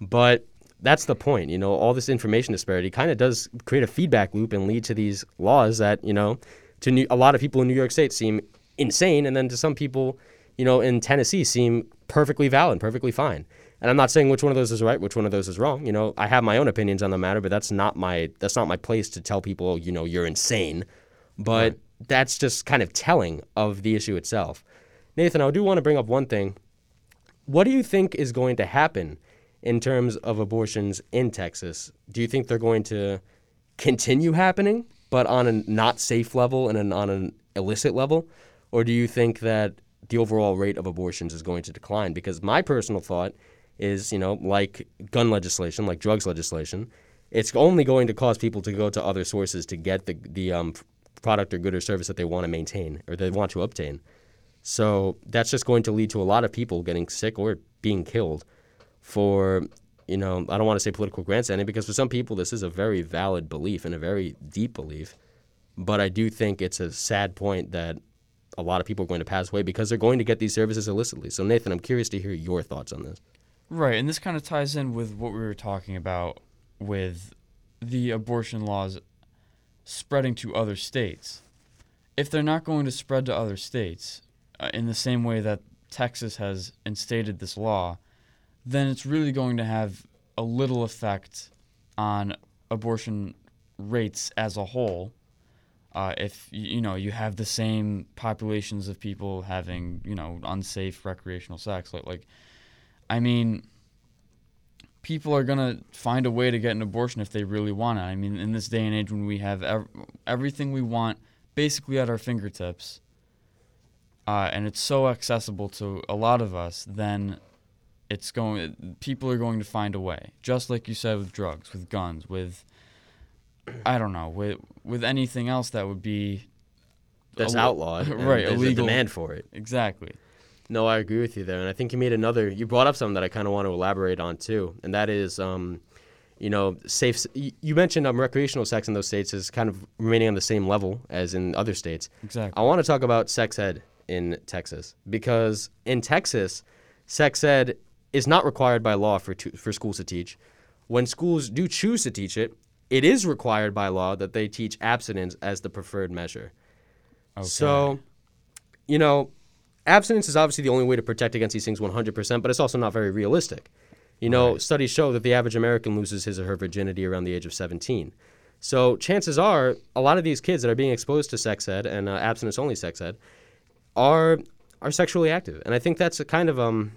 But that's the point. You know, all this information disparity kind of does create a feedback loop and lead to these laws that, you know, to New- a lot of people in New York State seem insane, and then to some people, you know, in Tennessee seem perfectly valid, perfectly fine. And I'm not saying which one of those is right, which one of those is wrong. You know, I have my own opinions on the matter, but that's not my that's not my place to tell people, you know, you're insane. But that's just kind of telling of the issue itself. Nathan, I do want to bring up one thing. What do you think is going to happen in terms of abortions in Texas? Do you think they're going to continue happening, but on a not safe level and an, on an illicit level? Or do you think that the overall rate of abortions is going to decline? Because my personal thought is, you know, like gun legislation, like drugs legislation, it's only going to cause people to go to other sources to get the, the um, product or good or service that they want to maintain or they want to obtain. So that's just going to lead to a lot of people getting sick or being killed for, you know, I don't want to say political grandstanding because for some people this is a very valid belief and a very deep belief. But I do think it's a sad point that a lot of people are going to pass away because they're going to get these services illicitly. So Nathan, I'm curious to hear your thoughts on this. Right, and this kind of ties in with what we were talking about with the abortion laws spreading to other states. If they're not going to spread to other states uh, in the same way that Texas has instated this law, then it's really going to have a little effect on abortion rates as a whole. Uh, if you know you have the same populations of people having you know unsafe recreational sex, like like I mean, people are gonna find a way to get an abortion if they really want it. I mean, in this day and age when we have ev- everything we want basically at our fingertips, uh, and it's so accessible to a lot of us, then it's going. People are going to find a way, just like you said with drugs, with guns, with I don't know, with with anything else that would be That's outlawed. right, There's illegal. a demand for it. exactly. No, I agree with you there, and I think you made another. You brought up something that I kind of want to elaborate on too, and that is, um, you know, safe. You mentioned um, recreational sex in those states is kind of remaining on the same level as in other states. Exactly. I want to talk about sex ed in Texas because in Texas, sex ed is not required by law for to, for schools to teach. When schools do choose to teach it, it is required by law that they teach abstinence as the preferred measure. Okay. So, you know, abstinence is obviously the only way to protect against these things 100%, but it's also not very realistic. You know, Right. studies show that the average American loses his or her virginity around the age of 17. So, chances are a lot of these kids that are being exposed to sex ed and uh, abstinence only sex ed are are sexually active. And I think that's a kind of um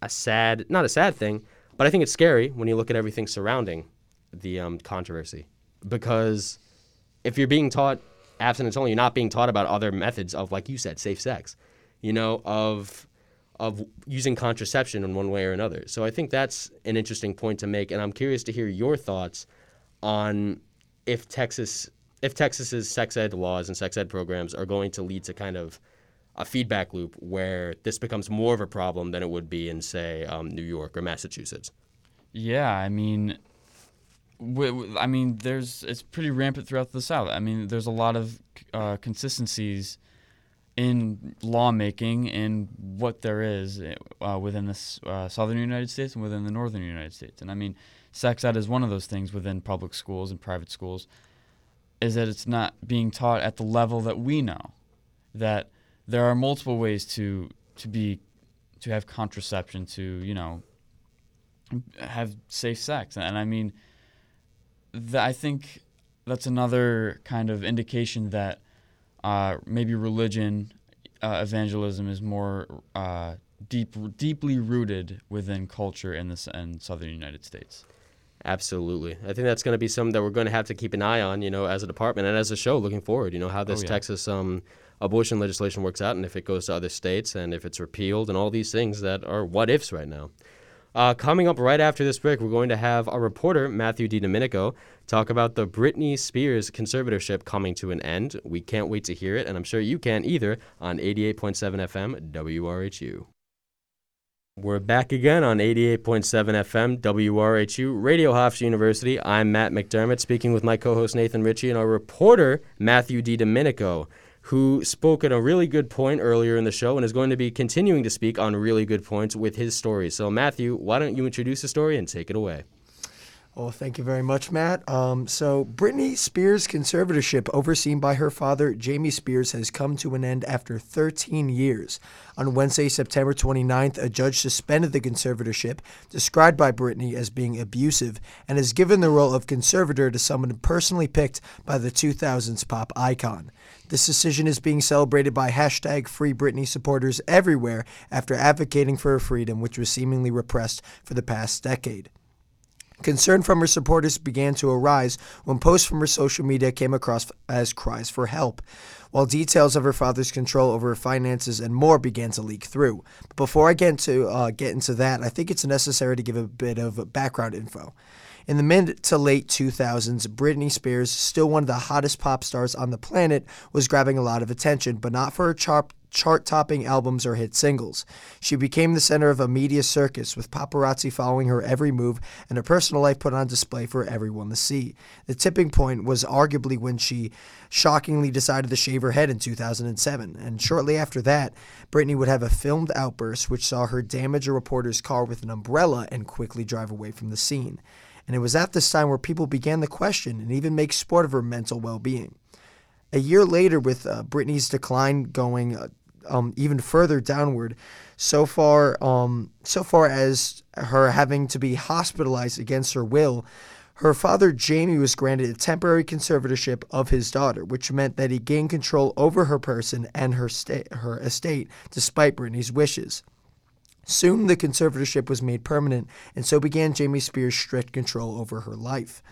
a sad, not a sad thing, but I think it's scary when you look at everything surrounding the um, controversy because if you're being taught abstinence only, you're not being taught about other methods of, like you said, safe sex, you know, of of using contraception in one way or another. So I think that's an interesting point to make, and I'm curious to hear your thoughts on if Texas if Texas's sex ed laws and sex ed programs are going to lead to kind of a feedback loop where this becomes more of a problem than it would be in, say, um, New York or Massachusetts. Yeah, I mean, I mean, there's it's pretty rampant throughout the South. I mean, there's a lot of uh, consistencies in lawmaking in what there is uh, within the uh, southern United States and within the northern United States. And I mean, sex ed is one of those things within public schools and private schools, is that it's not being taught at the level that we know. That there are multiple ways to to be to have contraception, to you know, have safe sex, and I mean, th- I think that's another kind of indication that uh, maybe religion, uh, evangelism is more uh, deep, deeply rooted within culture in the in southern United States. Absolutely. I think that's going to be something that we're going to have to keep an eye on, you know, as a department and as a show looking forward, you know, how this Oh, yeah. Texas um, abortion legislation works out and if it goes to other states and if it's repealed and all these things that are what ifs right now. Uh, coming up right after this break, we're going to have our reporter, Matthew D. DiDomenico, talk about the Britney Spears conservatorship coming to an end. We can't wait to hear it, and I'm sure you can either on 88.7 FM WRHU. We're back again on 88.7 FM WRHU, Radio Hofstra University. I'm Matt McDermott, speaking with my co host Nathan Ritchie and our reporter, Matthew D. DiDomenico, who spoke at a really good point earlier in the show and is going to be continuing to speak on really good points with his story. So, Matthew, why don't you introduce the story and take it away? Well, thank you very much, Matt. Um, so, Britney Spears' conservatorship, overseen by her father, Jamie Spears, has come to an end after 13 years. On Wednesday, September 29th, a judge suspended the conservatorship, described by Britney as being abusive, and has given the role of conservator to someone personally picked by the 2000s pop icon. This decision is being celebrated by hashtag Free Britney supporters everywhere after advocating for her freedom, which was seemingly repressed for the past decade. Concern from her supporters began to arise when posts from her social media came across as cries for help, while details of her father's control over her finances and more began to leak through. But before I get into uh, get into that, I think it's necessary to give a bit of background info. In the mid to late 2000s, Britney Spears, still one of the hottest pop stars on the planet, was grabbing a lot of attention, but not for her chart chart topping albums or hit singles. She became the center of a media circus with paparazzi following her every move and her personal life put on display for everyone to see. The tipping point was arguably when she shockingly decided to shave her head in 2007, and shortly after that, Britney would have a filmed outburst which saw her damage a reporter's car with an umbrella and quickly drive away from the scene. And it was at this time where people began to question and even make sport of her mental well being. A year later, with uh, Britney's decline going uh, um, even further downward, so far, um, so far as her having to be hospitalized against her will, her father Jamie was granted a temporary conservatorship of his daughter, which meant that he gained control over her person and her sta- her estate, despite Britney's wishes. Soon, the conservatorship was made permanent, and so began Jamie Spears' strict control over her life.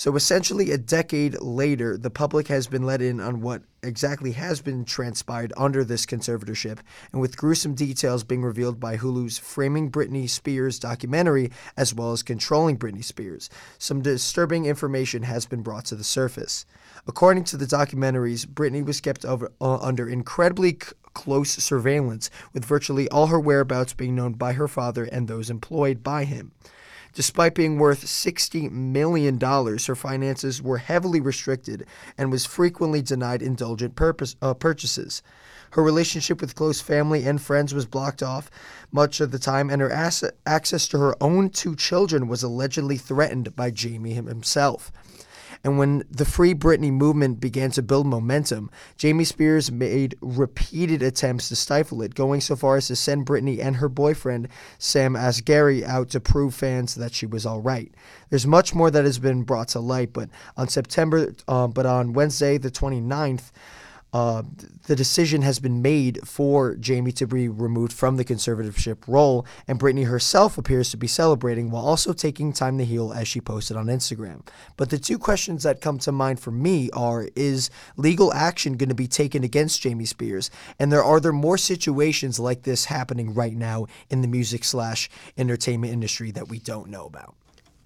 So essentially, a decade later, the public has been let in on what exactly has been transpired under this conservatorship, and with gruesome details being revealed by Hulu's Framing Britney Spears documentary, as well as Controlling Britney Spears, some disturbing information has been brought to the surface. According to the documentaries, Britney was kept over, uh, under incredibly c- close surveillance, with virtually all her whereabouts being known by her father and those employed by him. Despite being worth $60 million, her finances were heavily restricted and was frequently denied indulgent purpose, uh, purchases. Her relationship with close family and friends was blocked off much of the time, and her ass- access to her own two children was allegedly threatened by Jamie himself. And when the Free Britney movement began to build momentum, Jamie Spears made repeated attempts to stifle it, going so far as to send Britney and her boyfriend, Sam Asghari, out to prove fans that she was all right. There's much more that has been brought to light, but on September, uh, but on Wednesday, the 29th, uh, the decision has been made for Jamie to be removed from the conservatorship role, and Britney herself appears to be celebrating while also taking time to heal, as she posted on Instagram. But the two questions that come to mind for me are: Is legal action going to be taken against Jamie Spears, and there are there more situations like this happening right now in the music slash entertainment industry that we don't know about?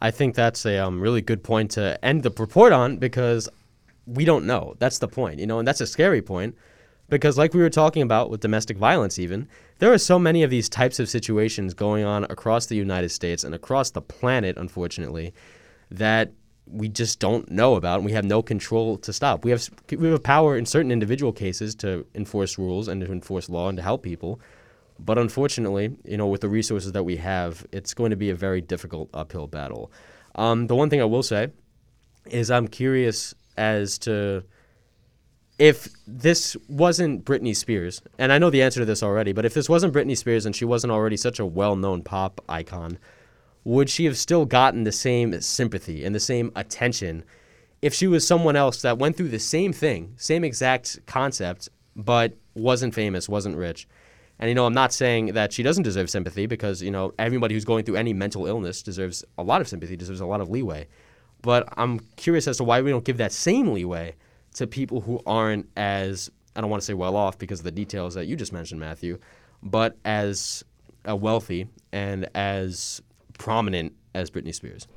I think that's a um, really good point to end the report on because we don't know. That's the point, you know, and that's a scary point because, like we were talking about with domestic violence, even, there are so many of these types of situations going on across the United States and across the planet, unfortunately, that we just don't know about and we have no control to stop. We have we have power in certain individual cases to enforce rules and to enforce law and to help people. But unfortunately, you know, with the resources that we have, it's going to be a very difficult uphill battle. Um, the one thing I will say is I'm curious as to if this wasn't Britney Spears, and I know the answer to this already, but if this wasn't Britney Spears and she wasn't already such a well-known pop icon, would she have still gotten the same sympathy and the same attention if she was someone else that went through the same thing, same exact concept, but wasn't famous, wasn't rich? And you know, I'm not saying that she doesn't deserve sympathy because you know everybody who's going through any mental illness deserves a lot of sympathy, deserves a lot of leeway. But I'm curious as to why we don't give that same leeway to people who aren't as I don't want to say well off because of the details that you just mentioned, Matthew, but as uh, wealthy and as prominent as Britney Spears.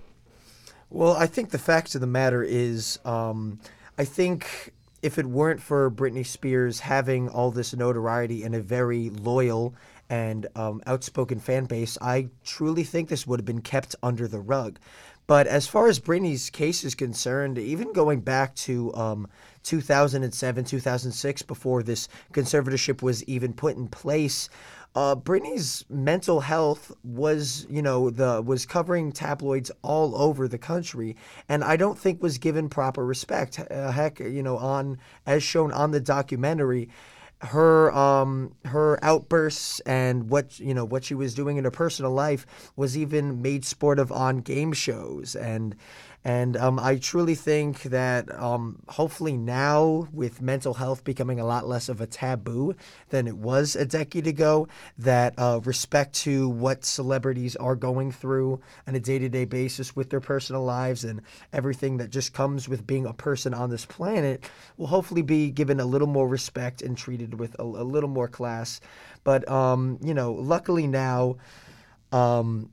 Well, I think the fact of the matter is, um, I think if it weren't for Britney Spears having all this notoriety and a very loyal and um, outspoken fan base, I truly think this would have been kept under the rug. But as far as Britney's case is concerned, even going back to um, 2007, 2006, before this conservatorship was even put in place, uh, Britney's mental health was, you know, the was covering tabloids all over the country, and I don't think was given proper respect. Uh, heck, you know, on as shown on the documentary, her um her outbursts and what you know what she was doing in her personal life was even made sport of on game shows. And and um, I truly think that um, hopefully now, with mental health becoming a lot less of a taboo than it was a decade ago, that uh, respect to what celebrities are going through on a day to day basis with their personal lives and everything that just comes with being a person on this planet will hopefully be given a little more respect and treated with a, a little more class. But, um, you know, luckily now, um,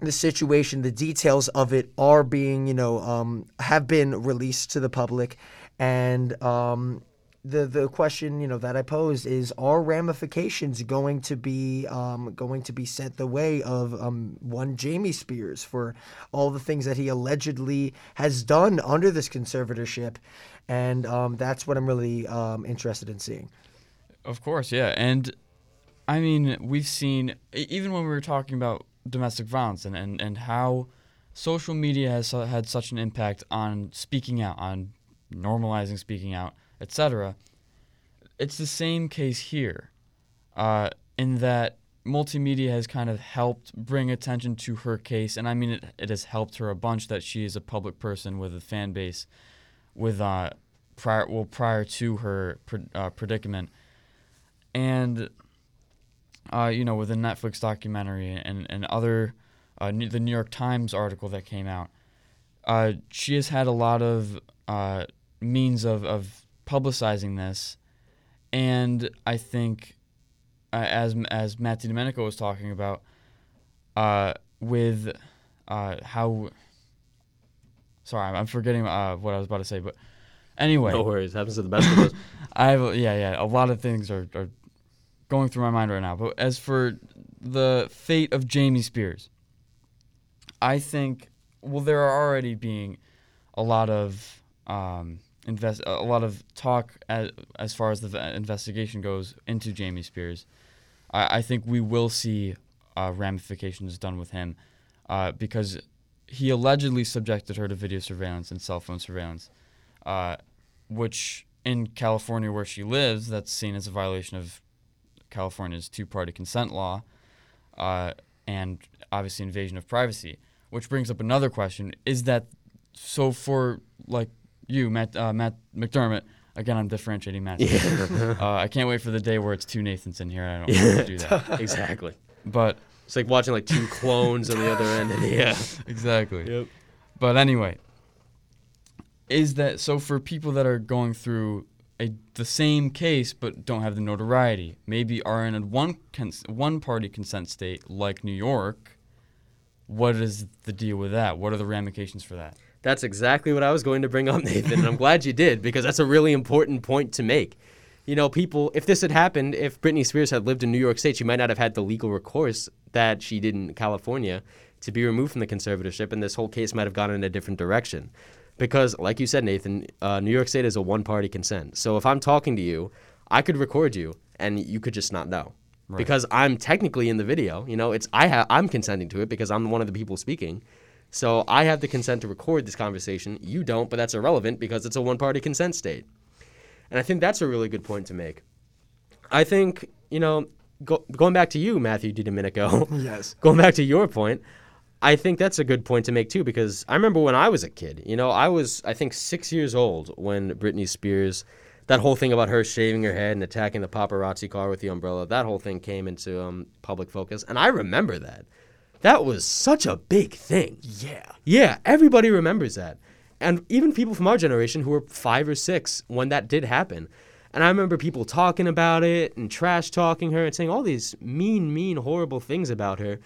the situation, the details of it are being, you know, um, have been released to the public, and um, the the question, you know, that I posed is: Are ramifications going to be um, going to be sent the way of um, one Jamie Spears for all the things that he allegedly has done under this conservatorship? And um, that's what I'm really um, interested in seeing. Of course, yeah, and I mean, we've seen even when we were talking about domestic violence and, and, and how social media has had such an impact on speaking out, on normalizing speaking out, etc. It's the same case here, uh, in that multimedia has kind of helped bring attention to her case, and I mean it, it has helped her a bunch that she is a public person with a fan base, with uh, prior well prior to her uh, predicament, and uh, you know, with the Netflix documentary and, and other, uh, the New York Times article that came out, uh, she has had a lot of uh, means of, of publicizing this. And I think, uh, as, as Matt Domenico was talking about, uh, with how, sorry, I'm forgetting what I was about to say, but anyway. No worries, happens to the best of us. I have, yeah, yeah, a lot of things are, are going through my mind right now. But as for the fate of Jamie Spears, I think well there are already being a lot of um, invest a lot of talk as, as far as the investigation goes into Jamie Spears. I, I think we will see uh, ramifications done with him uh, because he allegedly subjected her to video surveillance and cell phone surveillance, uh, which in California where she lives, that's seen as a violation of California's two party consent law uh, and obviously invasion of privacy. Which brings up another question is that so for like you, Matt, uh, Matt McDermott, again, I'm differentiating Matt. Yeah. uh, I can't wait for the day where it's two Nathans in here. I don't want to do that. exactly. But it's like watching like two clones on the other end. Yeah. Exactly. Yep. But anyway, is that so for people that are going through a the same case but don't have the notoriety. Maybe are in a one cons- one party consent state like New York. What is the deal with that? What are the ramifications for that? That's exactly what I was going to bring up, Nathan, and I'm glad you did because that's a really important point to make. You know, people, if this had happened, if Britney Spears had lived in New York State, she might not have had the legal recourse that she did in California to be removed from the conservatorship, and this whole case might have gone in a different direction because, like you said, Nathan, uh, New York State is a one party consent. So if I'm talking to you, I could record you and you could just not know. Right. Because I'm technically in the video, you know, it's I have I'm consenting to it because I'm one of the people speaking. So I have the consent to record this conversation. You don't, but that's irrelevant because it's a one party consent state. And I think that's a really good point to make. I think, you know, go, going back to you, Matthew DiDomenico, Yes. going back to your point, I think that's a good point to make too because I remember when I was a kid, you know, I was I think 6 years old when Britney Spears that whole thing about her shaving her head and attacking the paparazzi car with the umbrella, that whole thing came into um, public focus and I remember that. That was such a big thing. Yeah. Yeah, everybody remembers that. And even people from our generation who were five or six when that did happen. And I remember people talking about it and trash talking her and saying all these mean, mean, horrible things about her.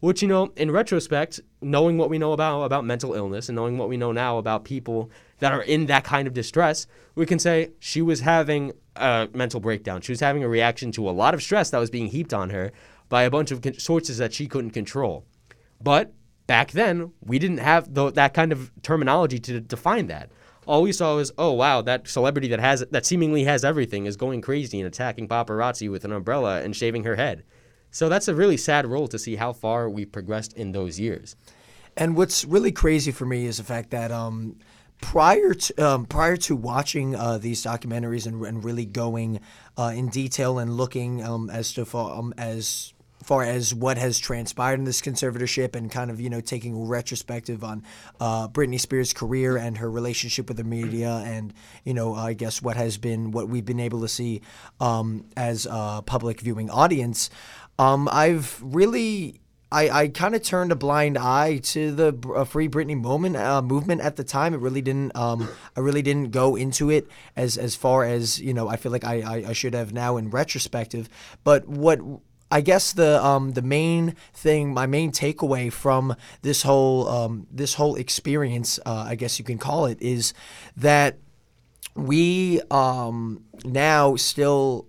Which, you know, in retrospect, knowing what we know about, about mental illness and knowing what we know now about people that are in that kind of distress, we can say she was having a mental breakdown. She was having a reaction to a lot of stress that was being heaped on her by a bunch of con- sources that she couldn't control. But back then, we didn't have the, that kind of terminology to define that. All we saw was, oh wow, that celebrity that has that seemingly has everything is going crazy and attacking paparazzi with an umbrella and shaving her head. So that's a really sad role to see how far we've progressed in those years. And what's really crazy for me is the fact that um, prior to um, prior to watching uh, these documentaries and, and really going uh, in detail and looking um, as to far um, as far as what has transpired in this conservatorship and kind of you know taking a retrospective on uh, Britney Spears' career and her relationship with the media and you know I guess what has been what we've been able to see um, as a public viewing audience. Um, I've really I, I kind of turned a blind eye to the uh, free Britney moment uh, movement at the time. It really didn't. Um, I really didn't go into it as as far as you know. I feel like I, I, I should have now in retrospective. But what I guess the um, the main thing, my main takeaway from this whole um, this whole experience, uh, I guess you can call it, is that we um, now still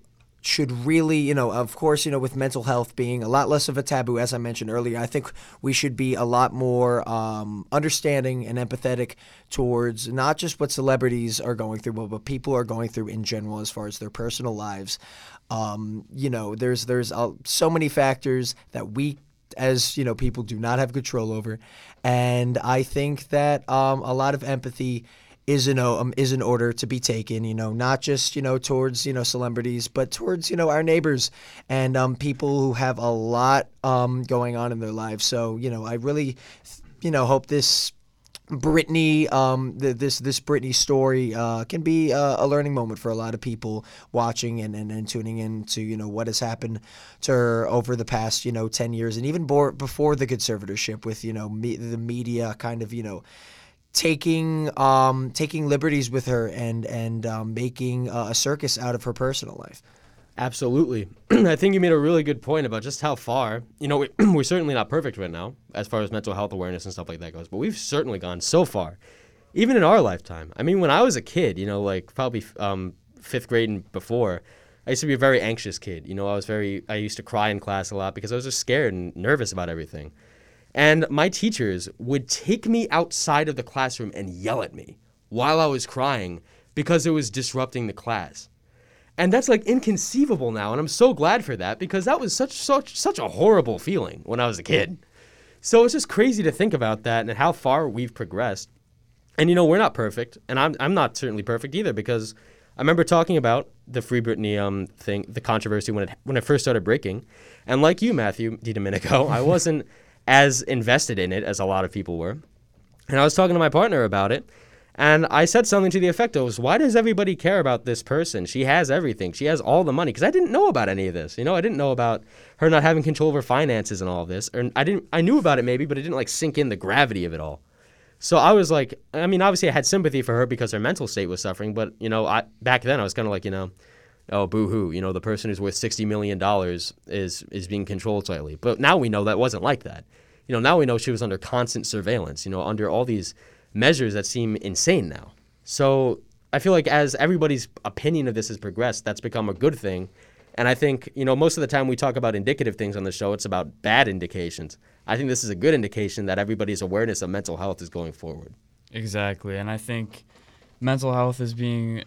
should really, you know, of course, you know, with mental health being a lot less of a taboo, as I mentioned earlier, I think we should be a lot more um, understanding and empathetic towards not just what celebrities are going through, but what people are going through in general as far as their personal lives. Um, you know, there's there's uh, so many factors that we as you know people do not have control over, and I think that um, a lot of empathy is in um, is in order to be taken. You know, not just you know towards you know celebrities, but towards you know our neighbors and um, people who have a lot um, going on in their lives. So you know, I really, you know, hope this. Britney, um, the, this this Britney story uh, can be uh, a learning moment for a lot of people watching and, and, and tuning in to you know what has happened to her over the past you know ten years and even before the conservatorship with you know me- the media kind of you know taking um, taking liberties with her and and um, making uh, a circus out of her personal life. Absolutely. I think you made a really good point about just how far, you know, we, we're certainly not perfect right now as far as mental health awareness and stuff like that goes, but we've certainly gone so far, even in our lifetime. I mean, when I was a kid, you know, like probably um, fifth grade and before, I used to be a very anxious kid. You know, I was very, I used to cry in class a lot because I was just scared and nervous about everything. And my teachers would take me outside of the classroom and yell at me while I was crying because it was disrupting the class. And that's like inconceivable now, and I'm so glad for that because that was such such such a horrible feeling when I was a kid. So it's just crazy to think about that and how far we've progressed. And you know, we're not perfect, and I'm I'm not certainly perfect either because I remember talking about the Free Britney um thing, the controversy when it when it first started breaking, and like you, Matthew DiDomenico, I wasn't as invested in it as a lot of people were, and I was talking to my partner about it, and I said something to the effect of, "Why does everybody care about this person? She has everything. She has all the money." Because I didn't know about any of this. You know, I didn't know about her not having control of her finances and all of this. Or I didn't. I knew about it maybe, but it didn't like sink in the gravity of it all. So I was like, I mean, obviously I had sympathy for her because her mental state was suffering. But you know, I back then I was kind of like, you know, oh boo hoo. You know, the person who's worth sixty million dollars is is being controlled slightly. But now we know that wasn't like that. You know, now we know she was under constant surveillance. You know, under all these measures that seem insane now. So I feel like as everybody's opinion of this has progressed, that's become a good thing. And I think, you know, most of the time we talk about indicative things on the show, it's about bad indications. I think this is a good indication that everybody's awareness of mental health is going forward. Exactly. And I think mental health is being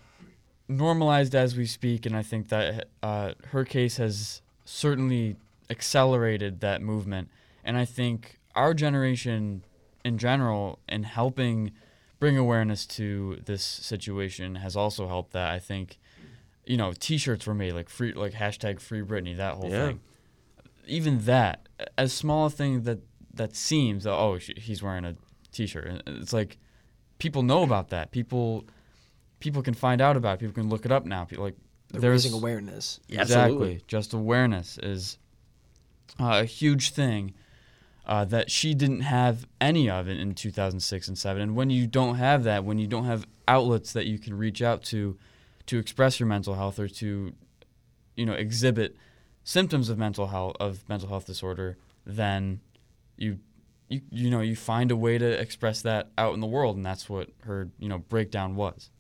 normalized as we speak. And I think that uh, her case has certainly accelerated that movement. And I think our generation in general, in helping bring awareness to this situation has also helped that. I think, you know, T-shirts were made like free, like hashtag Free Britney, that whole Yeah. thing. Even that, as small a thing that that seems, oh, he's wearing a T-shirt. It's like people know about that. People people can find out about. it. People can look it up now. People like They're there's raising awareness. Exactly. Just awareness is uh, a huge thing uh, that she didn't have any of it in 2006 and 7. And when you don't have that, when you don't have outlets that you can reach out to to express your mental health or to, you know, exhibit symptoms of mental health of mental health disorder, then you you you know you find a way to express that out in the world, and that's what her you know breakdown was.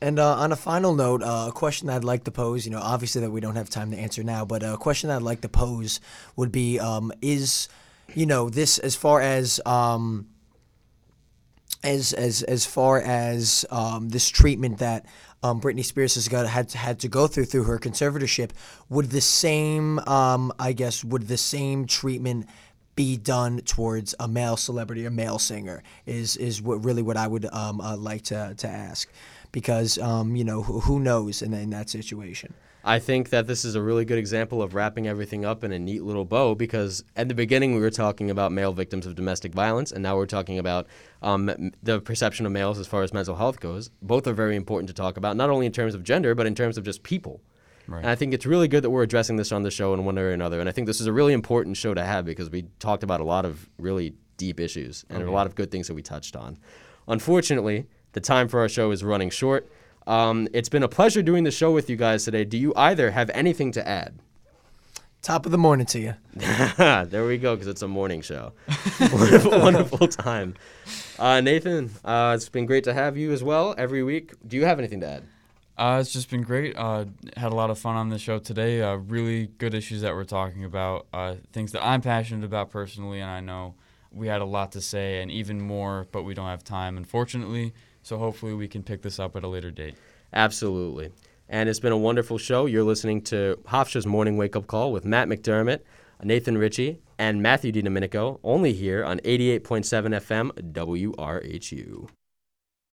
And uh, on a final note, uh, a question I'd like to pose, you know, obviously that we don't have time to answer now, but a question I'd like to pose would be um, is, you know, this as far as. Um, as, as, as far as um, this treatment that um, Britney Spears has got had to, had to go through through her conservatorship, would the same um, I guess would the same treatment be done towards a male celebrity, a male singer? Is is what really what I would um, uh, like to, to ask, because um, you know who, who knows in, in that situation. I think that this is a really good example of wrapping everything up in a neat little bow because at the beginning we were talking about male victims of domestic violence, and now we're talking about um, the perception of males as far as mental health goes. Both are very important to talk about, not only in terms of gender, but in terms of just people. Right. And I think it's really good that we're addressing this on the show in one way or another. And I think this is a really important show to have because we talked about a lot of really deep issues and a lot of good things that we touched on. Unfortunately, the time for our show is running short. Um, it's been a pleasure doing the show with you guys today. Do you either have anything to add? Top of the morning to you. there we go, because it's a morning show. wonderful, wonderful time. Uh, Nathan, uh, it's been great to have you as well every week. Do you have anything to add? Uh, it's just been great. Uh, had a lot of fun on the show today. Uh, really good issues that we're talking about. Uh, things that I'm passionate about personally, and I know we had a lot to say and even more, but we don't have time, unfortunately. So hopefully we can pick this up at a later date. Absolutely. And it's been a wonderful show. You're listening to Hofstra's Morning Wake Up Call with Matt McDermott, Nathan Ritchie, and Matthew DiDomenico, only here on 88.7 FM WRHU.